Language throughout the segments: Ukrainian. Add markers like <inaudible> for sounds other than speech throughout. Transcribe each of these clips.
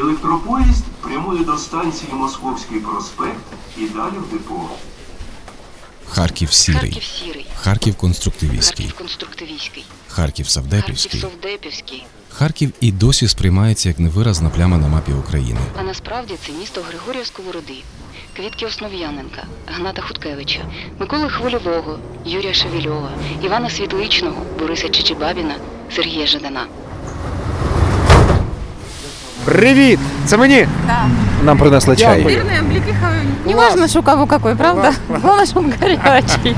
Електропоїзд прямує до станції Московський проспект і далі в депо. Харків сірий, Харків сірий. Харків конструктивістський, Харків конструктивістський. Харків Харків савдепівський. Харків і досі сприймається як невиразна пляма на мапі України. А насправді це місто Григорія Сковороди, Квітки Основ'яненка, Гната Хуткевича, Миколи Хвильового, Юрія Шевільова, Івана Світличного, Бориса Чичибабіна, Сергія Жадана. Привіт! Це мені? Да. Нам принесли чай. Наверное, облепиха. Не важно, что у кого какой, правда? Главное, что он горячий.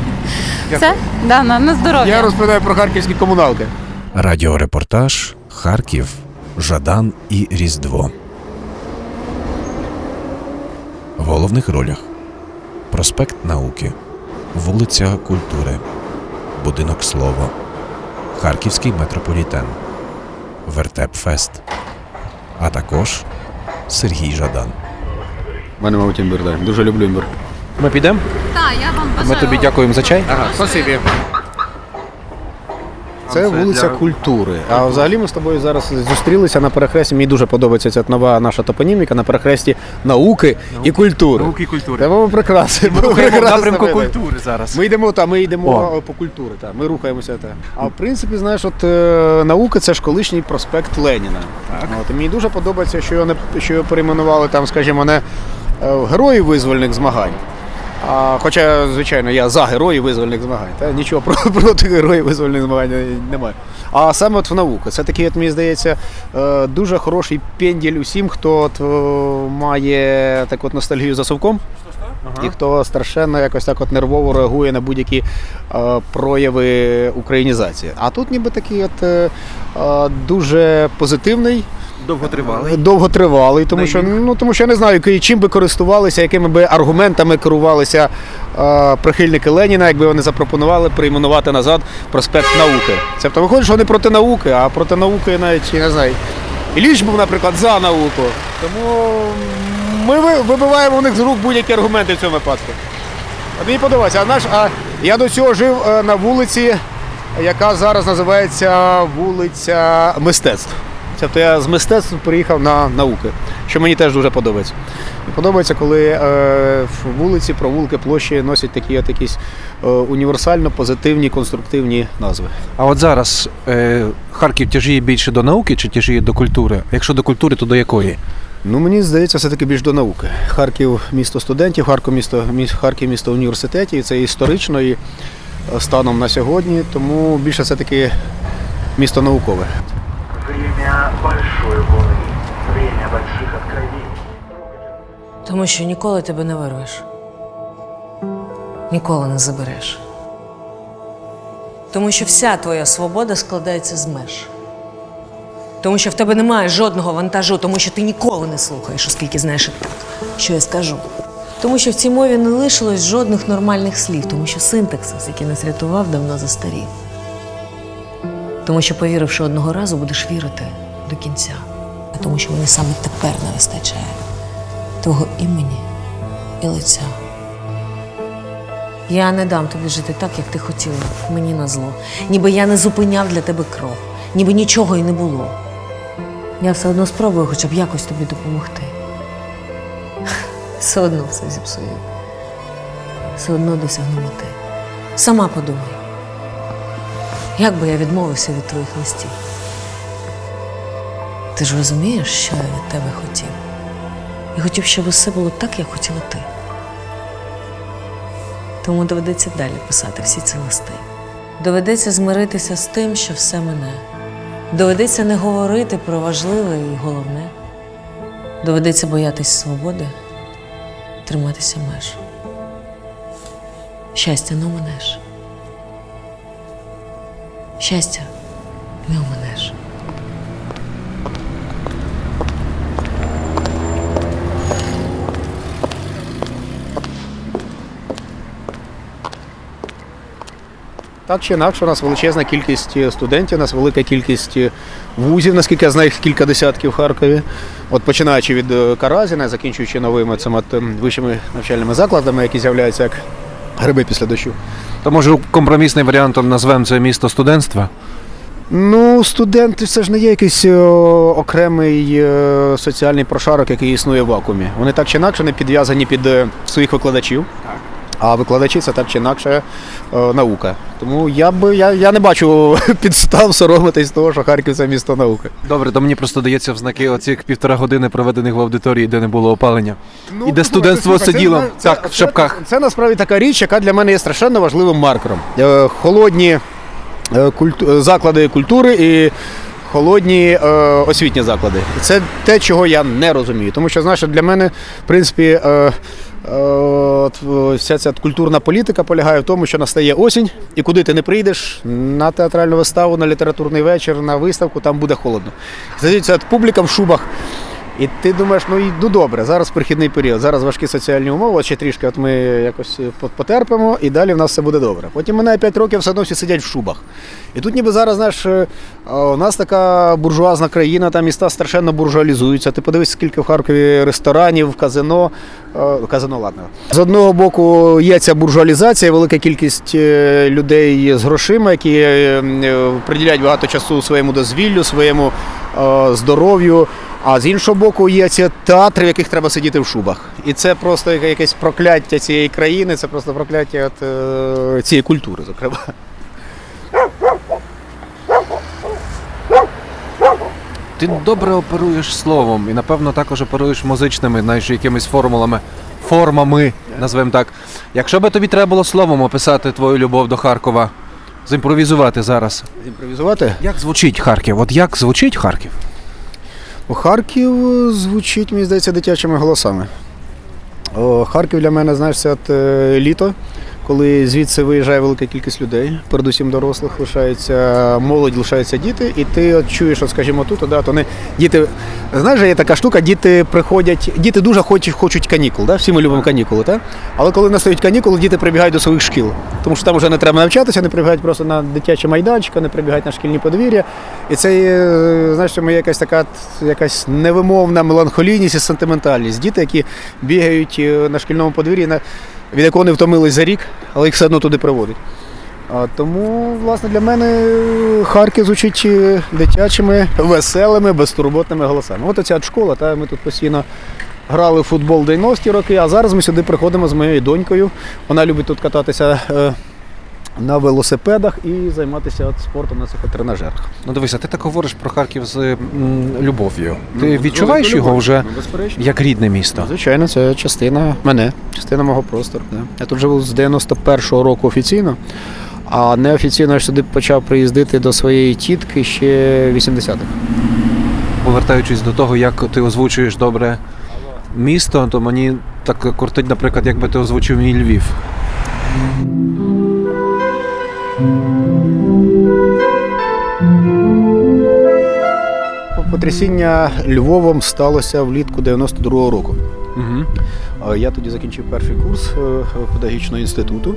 Все? Да, на, на здоровье. Я розповідаю про харківські комуналки. Радіорепортаж Харків, Жадан і Різдво. В головних ролях Проспект Науки, Вулиця Культури, Будинок Слово, Харківський метрополітен, Вертеп-Фест, а також Сергій Жадан. Мене, мабуть, імбир, так. Дуже люблю імбир. Ми підемо? Так, я вам Ми тобі дякуємо за чай. Ага, спасибі. Це вулиця культури. А взагалі ми з тобою зараз зустрілися на перехресті. Мені дуже подобається ця нова наша топоніміка на перехресті науки і культури. Науки і культури. Це було прекрасно. Ми рухаємо в напрямку культури зараз. Ми йдемо та ми йдемо по культурі. Та ми рухаємося. Та. А в принципі, знаєш, от е, наука це ж колишній проспект Леніна. От, і мені дуже подобається, що його не що його перейменували там, скажімо, не е, в герої визвольних змагань. А, хоча, звичайно, я за героїв визвольних змагань. Та нічого про- <laughs> проти героїв визвольних змагань немає. А саме от в науку. Це такий, от, мені здається, е, дуже хороший пенділь усім, хто от, е, має так от ностальгію за совком. І хто страшенно якось так от нервово реагує на будь-які е, прояви українізації. А тут ніби такий от е, е, дуже позитивний, Довготривалий. довготривалий, тому що, ну, тому що я не знаю, чим би користувалися, якими би аргументами керувалися е, прихильники Леніна, якби вони запропонували перейменувати назад проспект науки. Тобто виходить, що вони проти науки, а проти науки навіть я не знаю. Іліч був, наприклад, за науку. Тому ми вибиваємо у них з рук будь-які аргументи в цьому випадку. А мені подобається, а наш, а я до цього жив е, на вулиці, яка зараз називається вулиця мистецтв. Тобто я з мистецтв приїхав на науки, що мені теж дуже подобається. І подобається, коли е, в вулиці, провулки, площі носять такі от якісь е, універсально позитивні, конструктивні назви. А от зараз е, Харків тяжіє більше до науки чи тяжіє до культури? А якщо до культури, то до якої? Ну, мені здається, все-таки більш до науки. Харків місто студентів, Харків місто, міс- Харків місто університетів, і це історично і е, станом на сьогодні, тому більше все-таки місто наукове. Время большой волны, время больших откровений. Тому що ніколи тебе не вирвеш. Ніколи не забереш. Тому що вся твоя свобода складається з меж. Тому що в тебе немає жодного вантажу, тому що ти ніколи не слухаєш, оскільки знаєш, що я скажу. Тому що в цій мові не лишилось жодних нормальних слів, тому що синтаксис, який нас рятував, давно застарів. Тому що, повіривши одного разу, будеш вірити до кінця. А тому що мені саме тепер не вистачає твого імені і лиця. Я не дам тобі жити так, як ти хотіла, мені на зло. Ніби я не зупиняв для тебе кров, ніби нічого і не було. Я все одно спробую хоча б якось тобі допомогти. Все одно все зіпсую. Все одно досягну мети. Сама подумай, як би я відмовився від твоїх листів. Ти ж розумієш, що я від тебе хотів? Я хотів, щоб усе було так, як хотіла ти. Тому доведеться далі писати всі ці листи. Доведеться змиритися з тим, що все мене. Доведеться не говорити про важливе і головне. Доведеться боятись свободи, триматися меж. Щастя не оминеш. Щастя не оминеш. Так чи інакше, у нас величезна кількість е, студентів, у нас велика кількість е, вузів, наскільки я знаю, їх кілька десятків в Харкові. От починаючи від е, Каразіна, закінчуючи новими цими вищими навчальними закладами, які з'являються як гриби після дощу. То може компромісним варіантом назвемо це місто студентства? Ну, студенти це ж не є якийсь о, окремий о, соціальний прошарок, який існує в вакуумі. Вони так чи інакше не підв'язані під о, своїх викладачів. А викладачі це так чи інакше е, наука. Тому я би я, я не бачу <laughs> підстав соромитись того, що Харків це місто науки. Добре, то мені просто дається в знаки оцих півтора години, проведених в аудиторії, де не було опалення. Ну, І де студентство сиділо так, в шапках. Це, це насправді така річ, яка для мене є страшенно важливим маркером. Е, Холодні е, культу- е, заклади культури і холодні е, освітні заклади. Це те, чого я не розумію. Тому що, знаєш, для мене, в принципі, е, вся ця культурна політика полягає в тому, що настає осінь, і куди ти не прийдеш на театральну виставу, на літературний вечір, на виставку, там буде холодно. Здається, публіка в шубах. І ти думаєш, ну йду добре, зараз перехідний період, зараз важкі соціальні умови, от ще трішки от ми якось потерпимо, і далі в нас все буде добре. Потім минає 5 років, все одно всі сидять в шубах. І тут ніби зараз, знаєш, е, у нас така буржуазна країна, там міста страшенно буржуалізуються. Ти подивись, скільки в Харкові ресторанів, казино. е, Казино, ладно. З одного боку є ця буржуалізація, велика кількість е, людей з грошима, які е, е, приділяють багато часу своєму дозвіллю, своєму е, здоров'ю. А з іншого боку, є ці театри, в яких треба сидіти в шубах. І це просто якесь прокляття цієї країни, це просто прокляття от, е, цієї культури, зокрема. Ти добре оперуєш словом і, напевно, також оперуєш музичними, знаєш, якимись формулами, формами, назвемо так. Якщо би тобі треба було словом описати твою любов до Харкова, зімпровізувати зараз. Імпровізувати. Як звучить Харків? От як звучить Харків? Харків звучить, мені здається, дитячими голосами. Харків для мене, знаєш, це е, літо, коли звідси виїжджає велика кількість людей, передусім дорослих, лишається молодь, лишаються діти, і ти от чуєш, от, скажімо, тут, да, то вони діти. Знаєш, є така штука, діти приходять, діти дуже хочуть, хочуть канікул, да? всі ми любимо канікули, так? але коли настають канікули, діти прибігають до своїх шкіл, тому що там вже не треба навчатися, вони прибігають просто на дитячі майданчики, вони прибігають на шкільні подвір'я. І це знаєш, моя якась така якась невимовна меланхолійність і сентиментальність. Діти, які бігають е, на шкільному подвір'ї, на- від якого не втомились за рік, але їх все одно туди приводить. Тому, власне, для мене е, Харків звучить е, дитячими, веселими, безтурботними голосами. От оця школа, та ми тут постійно грали в футбол 90-ті роки, а зараз ми сюди приходимо з моєю донькою. Вона любить тут кататися е, на велосипедах і займатися спортом на цих тренажерах. Ну дивися, ти так говориш про Харків з м, любов'ю. Ти Ну, відчуваєш з великою його любов'ю. вже Ну, безперечно. як рідне місто? Звичайно, це частина мене, частина мого простору. Да. Я тут живу з 91-го року офіційно, а неофіційно я ж сюди почав приїздити до своєї тітки ще 80-х. Повертаючись до того, як ти озвучуєш добре місто, то мені так кортить, наприклад, якби ти озвучив мій Львів. Потрясіння Львовом сталося влітку 92-го року. Угу. Я тоді закінчив перший курс е, педагогічного інституту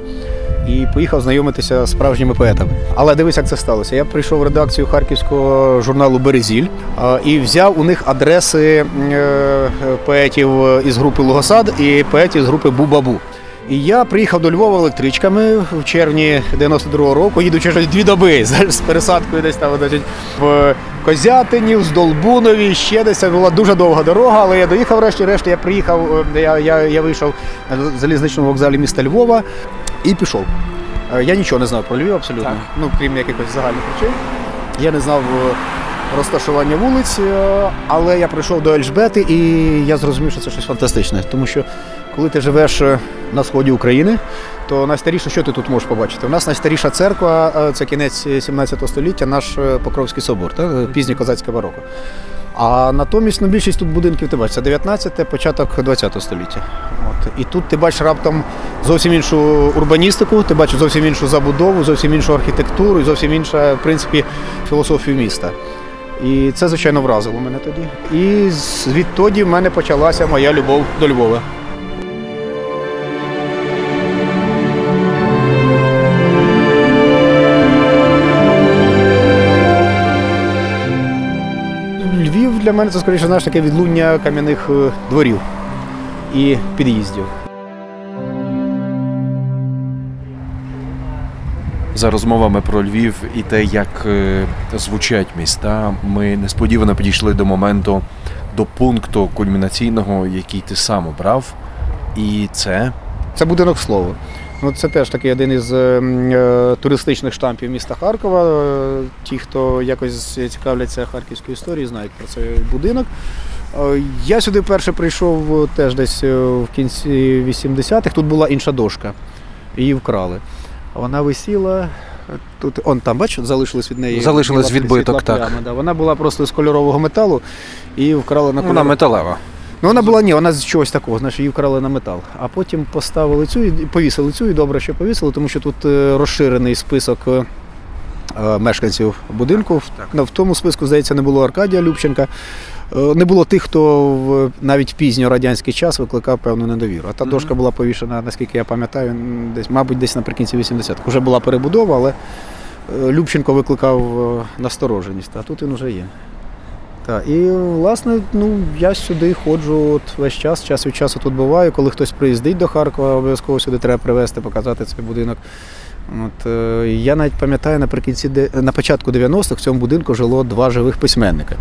і поїхав знайомитися з справжніми поетами. Але дивись, як це сталося. Я прийшов в редакцію харківського журналу Березіль і взяв у них адреси е, поетів із групи Лугосад і поетів з групи Бубабу. І я приїхав до Львова електричками в червні 92-го року, їдучи вже дві доби з пересадкою десь там значить, в Козятині, в Здолбунові, ще десь це була дуже довга дорога, але я доїхав врешті-решт, я приїхав, е, я, я, я вийшов на залізничному вокзалі міста Львова і пішов. Е, Я нічого не знав про Львів абсолютно, ну крім якихось загальних речей. Я не знав е, розташування вулиць, але я прийшов до Ельжбети і я зрозумів, що це щось фантастичне. Тому що коли ти живеш е, на сході України, то найстаріше, що ти тут можеш побачити? У нас найстаріша церква е, це кінець 17 століття, наш е, Покровський собор, та, е, пізнє козацьке бароко. А натомість ну, більшість тут будинків ти бачиш, це 19 початок 20 століття. От. І тут ти бачиш раптом зовсім іншу урбаністику, ти бачиш зовсім іншу забудову, зовсім іншу архітектуру і зовсім іншу, в принципі, філософію міста. І це, звичайно, вразило мене тоді. І відтоді в мене почалася моя любов до Львова. Для мене це скоріше знаєш, таке відлуння кам'яних е, дворів і під'їздів. за розмовами про Львів і те, як е, звучать міста, ми несподівано підійшли до моменту, до пункту кульмінаційного, який ти сам обрав. І це Це будинок слова. Ну, це теж такий один із е, е, туристичних штампів міста Харкова. Е, Ті, хто якось цікавляться харківською історією, знають про цей будинок. Е, Я сюди вперше прийшов теж десь в кінці 80-х. Тут була інша дошка. Її вкрали. Вона висіла. Тут, он там, бачиш, залишилось від неї. Залишилось відбиток, так. да. Вона була просто з кольорового металу і вкрали на вона металева. Ну, вона була ні, вона з чогось такого, знаєш, її вкрали на метал. А потім поставили цю і повісили цю, і добре, що повісили, тому що тут е, розширений список е, е, мешканців будинку. В- В тому списку, здається, не було Аркадія Любченка. Не було тих, хто навіть в пізньо радянський час викликав певну недовіру. А та дошка була повішена, наскільки я пам'ятаю, десь, мабуть, десь наприкінці 80-х. Уже була перебудова, але Любченко викликав настороженість, а тут він вже є. Так, і власне, ну я сюди ходжу от весь час, час від часу тут буваю. Коли хтось приїздить до Харкова, обов'язково сюди треба привезти, показати цей будинок. От, е, я навіть пам'ятаю, наприкінці на початку 90-х в цьому будинку жило два живих письменника.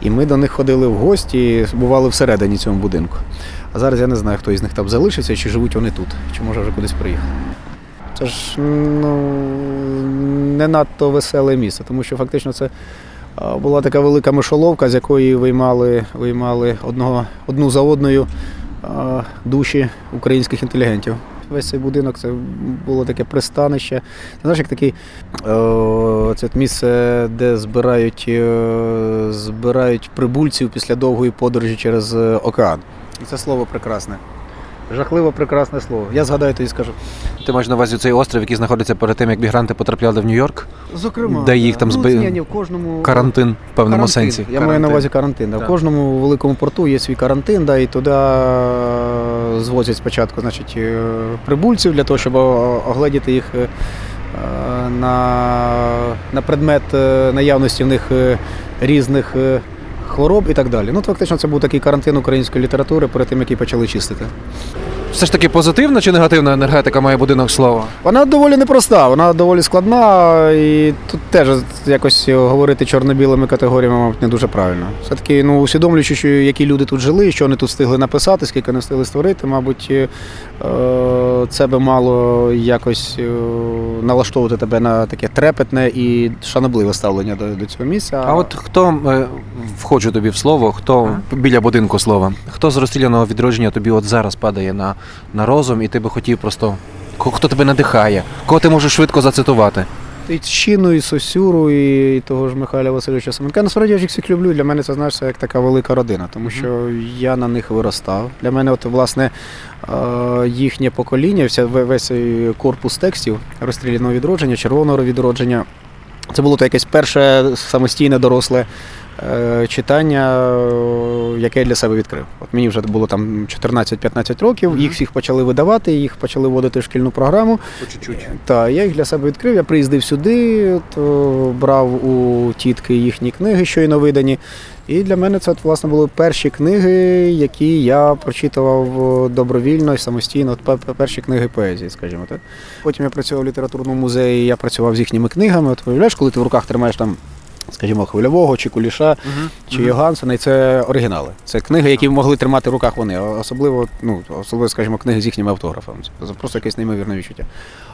І ми до них ходили в гості, бували всередині цього будинку. А зараз я не знаю, хто із них там залишився, чи живуть вони тут, чи може вже кудись приїхали. Це ж ну, не надто веселе місце, тому що фактично це була така велика мишоловка, з якої виймали, виймали одного, одну за одною душі українських інтелігентів. Весь цей будинок це було таке пристанище. Знаєш, як такий е, це місце, де збирають, е, збирають прибульців після довгої подорожі через е, океан. І це слово прекрасне. Жахливо прекрасне слово. Я згадаю то і скажу. Ти маєш на увазі цей острів, який знаходиться перед тим, як мігранти потрапляли в Нью-Йорк? Зокрема, Де їх там ну, ні, ні, в кожному Карантин в певному Карантин. сенсі. Я маю на увазі карантин. Да. В кожному великому порту є свій карантин, да, і туди е, звозять спочатку значить, е, прибульців для того, щоб огледіти їх е, на, на предмет наявності в них різних хвороб і так далі. Ну, фактично, це був такий карантин української літератури перед тим, як її почали чистити. Все ж таки позитивна чи негативна енергетика має будинок слова? Вона доволі непроста, вона доволі складна, і тут теж якось говорити чорно-білими категоріями, мабуть, не дуже правильно. Все-таки, ну, усвідомлюючи, що які люди тут жили, що вони тут встигли написати, скільки не встигли створити, мабуть, е, це би мало якось е, налаштовувати тебе на таке трепетне і шанобливе ставлення до, до цього місця. А от хто е, входжу тобі в слово, хто біля будинку слова, хто з розстріляного відродження тобі от зараз падає на, на розум, і ти би хотів просто. Хто тебе надихає, кого ти можеш швидко зацитувати? І Щину, і Сосюру, і того ж Михайла Васильовича Семенка. Насправді я їх всіх люблю. Для мене це знаєш, це як така велика родина, тому що я на них виростав. Для мене, от власне, е, їхнє покоління, вся весь цей корпус текстів розстріляного відродження, червоного відродження. Це було то якесь перше самостійне доросле е, читання, е, яке я для себе відкрив. От мені вже було там 14-15 років, їх всіх почали видавати, їх почали вводити в шкільну програму. По чуть-чуть. Так, я їх для себе відкрив. Я приїздив сюди, от, о, брав у тітки їхні книги, щойно видані. І для мене це от, власне були перші книги, які я прочитував добровільно і самостійно. От пе- пе- перші книги поезії, скажімо так. Потім я працював в літературному музеї, я працював з їхніми книгами. От уявляєш, коли ти в руках тримаєш там. Скажімо, Хвильового чи Куліша, чи Йогансена, і це оригінали. Це книги, які могли тримати в руках вони. Особливо, ну, особливо, скажімо, книги з їхніми автографами. Це просто якесь неймовірне відчуття.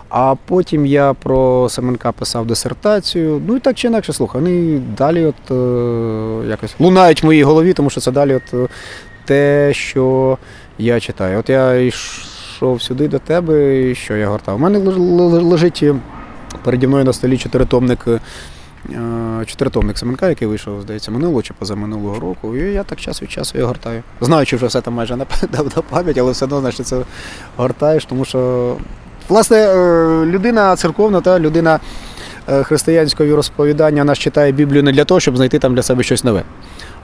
А потім я про Семенка писав дисертацію. Ну і так чи інакше, слухай, вони далі от е, якось лунають в моїй голові, тому що це далі от е, те, що я читаю. От я йшов сюди до тебе, і що я гортав. У мене леж- леж- лежить переді мною на столі чотиритомник. е, Чотиритомник Семенка, який вийшов, здається, минулого чи позаминулого року, і я так час від часу його гортаю. Знаючи вже все там майже на, <laughs> пам'ять, але все одно значить, це гортаєш, тому що Власне, е, людина церковна та людина е, християнського розповідання вона читає Біблію не для того, щоб знайти там для себе щось нове,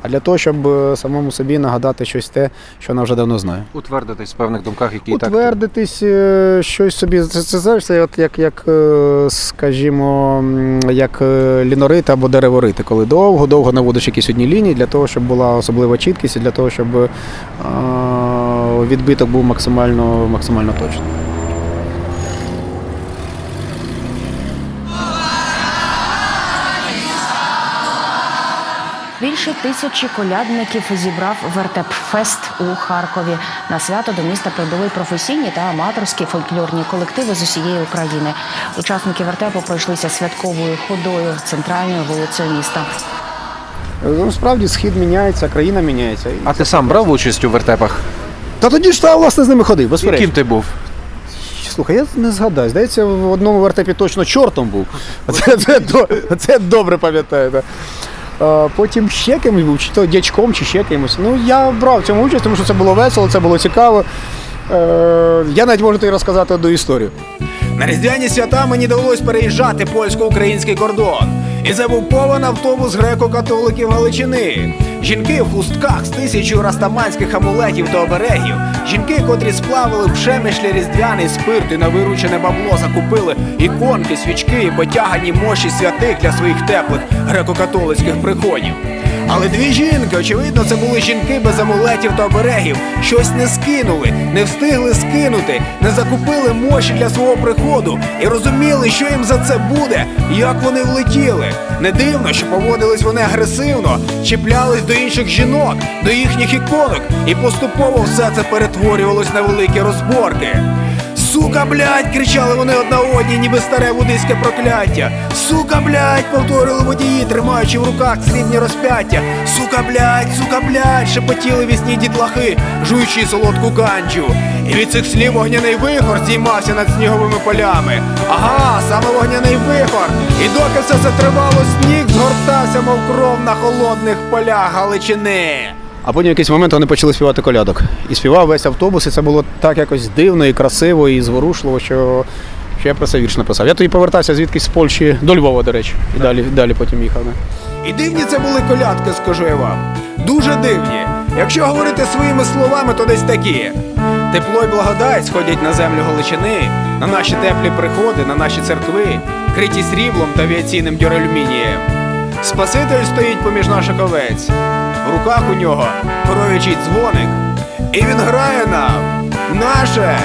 а для того, щоб е, самому собі нагадати щось те, що вона вже давно знає. Утвердитись в певних думках, які і так. Утвердитись, е, щось собі. Це, це знаєш, це от як, як е, скажімо, як лінорити або дереворити, коли довго-довго наводиш якісь одні лінії для того, щоб була особлива чіткість і для того, щоб відбиток був максимально, максимально точний. Більше тисячі колядників зібрав вертепфест у Харкові. На свято до міста прибули професійні та аматорські фольклорні колективи з усієї України. Учасники вертепу пройшлися святковою ходою центральною вулицею міста. Ну, справді схід міняється, країна міняється. А ти сам брав участь у вертепах? Та тоді ж та, власне з ними ходив, безперечно. Яким ти був? Слухай, я не згадаю. Здається, в одному вертепі точно чортом був. Це, це, це добре пам'ятаю. Да. А, потім ще кимось був, чи то дячком, чи ще кимось. Ну, я брав в цьому участь, тому що це було весело, це було цікаво. Е, я навіть можу тобі розказати одну історію. На різдвяні свята мені довелось переїжджати польсько-український кордон. І повен автобус греко-католиків Галичини. Жінки в хустках з тисячу растаманських амулетів та оберегів. Жінки, котрі сплавили пшемишлі різдвяний спирт і на виручене бабло закупили іконки, свічки і потягані мощі святих для своїх теплих греко-католицьких приходів. Але дві жінки, очевидно, це були жінки без амулетів та оберегів. Щось не скинули, не встигли скинути, не закупили мощі для свого приходу і розуміли, що їм за це буде, як вони влетіли. Не дивно, що поводились вони агресивно, чіплялись до інших жінок, до їхніх іконок, і поступово все це перетворювалось на великі розборки. Сука, блядь, кричали вони одна одній, ніби старе буддийське прокляття. Сука, блядь, повторили водії, тримаючи в руках срібні розп'яття. Сука, блядь, сука, блядь, шепотіли вісні дітлахи, жуючи солодку ганджу. І від цих слів вогняний вихор здіймався над сніговими полями. Ага, саме вогняний вихор. І доки все це тривало, сніг згортався, мов кров на холодних полях Галичини. А потім в якийсь момент вони почали співати колядок. І співав весь автобус, і це було так якось дивно і красиво, і зворушливо, що, що я про це вірш написав. Я тоді повертався звідкись з Польщі до Львова, до речі, і далі, далі потім їхав. І дивні це були колядки, скажу я вам. Дуже дивні. Якщо говорити своїми словами, то десь такі. Тепло й благодать сходять на землю Галичини, на наші теплі приходи, на наші церкви, криті сріблом та авіаційним дюральмінієм. Спаситель стоїть поміж наших овець. В руках у нього коров'ячий дзвоник. І він грає нам наше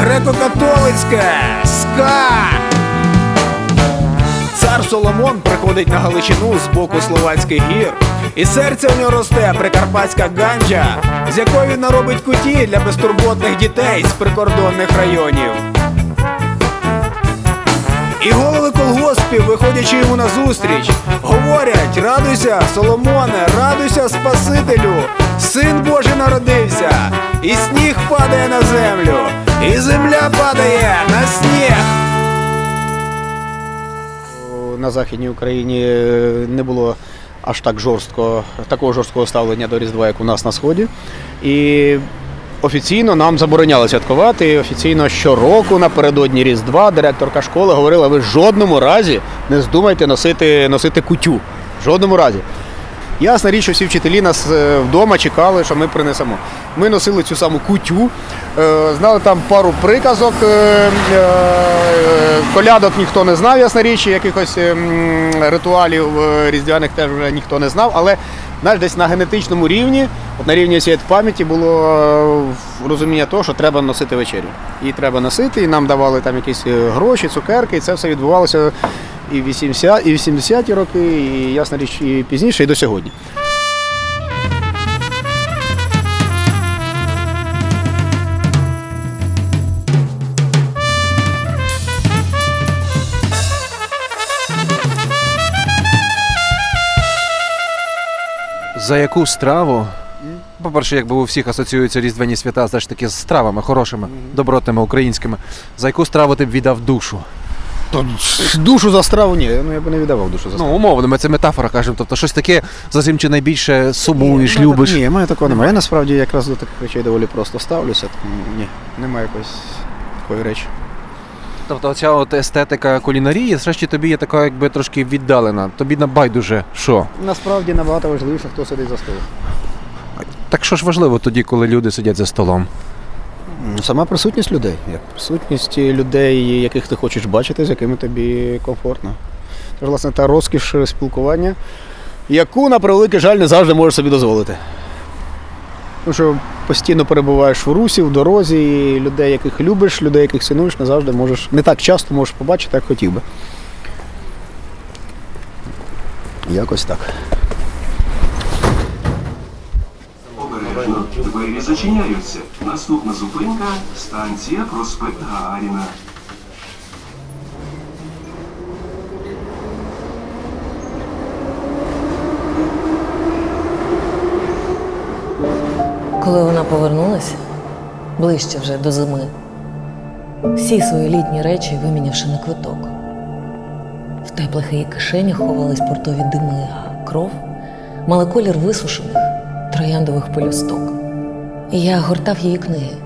греко-католицьке ска. Цар Соломон приходить на Галичину з боку Словацьких гір, і серце в нього росте прикарпатська ганджа, з якої він наробить куті для безтурботних дітей з прикордонних районів. І голови колгоспів, виходячи йому на зустріч, говорять: радуйся, Соломоне, радуйся, Спасителю, син Божий народився, і сніг падає на землю, і земля падає на сніг. на Західній Україні е, не було аж так жорстко, такого жорсткого ставлення до Різдва, як у нас на Сході. І офіційно нам забороняли святкувати. І офіційно щороку напередодні Різдва директорка школи говорила: ви в жодному разі не здумайте носити, носити кутю. В жодному разі. Ясна річ, що всі вчителі нас е, вдома чекали, що ми принесемо. Ми носили цю саму кутю, е, знали там пару приказок, е, колядок ніхто не знав, ясна річ, якихось е, ритуалів різдвяних теж вже ніхто не знав, але знаєш, десь на генетичному рівні, от на рівні цієї пам'яті було е, розуміння того, що треба носити вечерю. Її треба носити, і нам давали там якісь е, гроші, цукерки, і це все відбувалося і в 80, і в 70-ті роки, і ясна річ, і пізніше, і до сьогодні. За яку страву? По-перше, якби у всіх асоціюються різдвяні свята знаєш, таки з стравами хорошими, добротними, українськими. За яку страву ти б віддав душу? То душу за страву ні, ну я б не віддавав душу за страву. Ну, умовно, ми це метафора кажемо. Тобто щось таке, за чим чи найбільше сумуєш, Ні, любиш. Ні, мене такого немає. Я насправді якраз до таких речей доволі просто ставлюся, тому ні, немає якоїсь такої речі. Тобто оця от естетика кулінарії, зрешті тобі є така, якби трошки віддалена. Тобі на байдуже що? Насправді набагато важливіше, хто сидить за столом. Так що ж важливо тоді, коли люди сидять за столом? Сама присутність людей. Як присутність людей, яких ти хочеш бачити, з якими тобі комфортно. Це ж, власне, та розкіш спілкування, яку, на превеликий жаль, не завжди можеш собі дозволити що постійно перебуваєш в русі, в дорозі, і людей, яких любиш, людей, яких цінуєш, не завжди можеш. Не так часто можеш побачити, як хотів би. Якось так. Обережно. Двері зачиняються. Наступна зупинка станція проспект Гагаріна. Повернулася, ближче вже до зими, всі свої літні речі вимінявши на квиток. В теплих її кишенях ховались портові дими, а кров мала колір висушених трояндових пелюсток. І я гортав її книги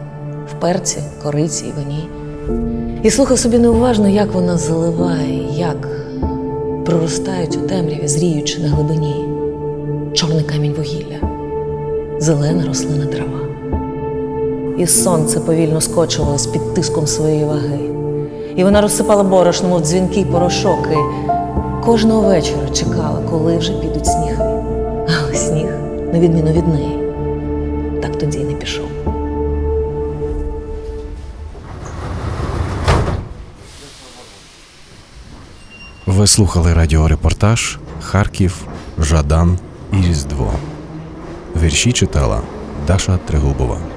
в перці, кориці і вині. І слухав собі неуважно, як вона заливає, як проростають у темряві, зріючи на глибині, чорний камінь вугілля зелена рослина трава. І сонце повільно скочувалось під тиском своєї ваги. І вона розсипала борошно, мов дзвінкий порошок, і кожного вечора чекала, коли вже підуть сніги. Але сніг, на відміну від неї, так тоді й не пішов. Ви слухали радіорепортаж Харків, Жадан і Різдво. Вірші читала Даша Трегубова.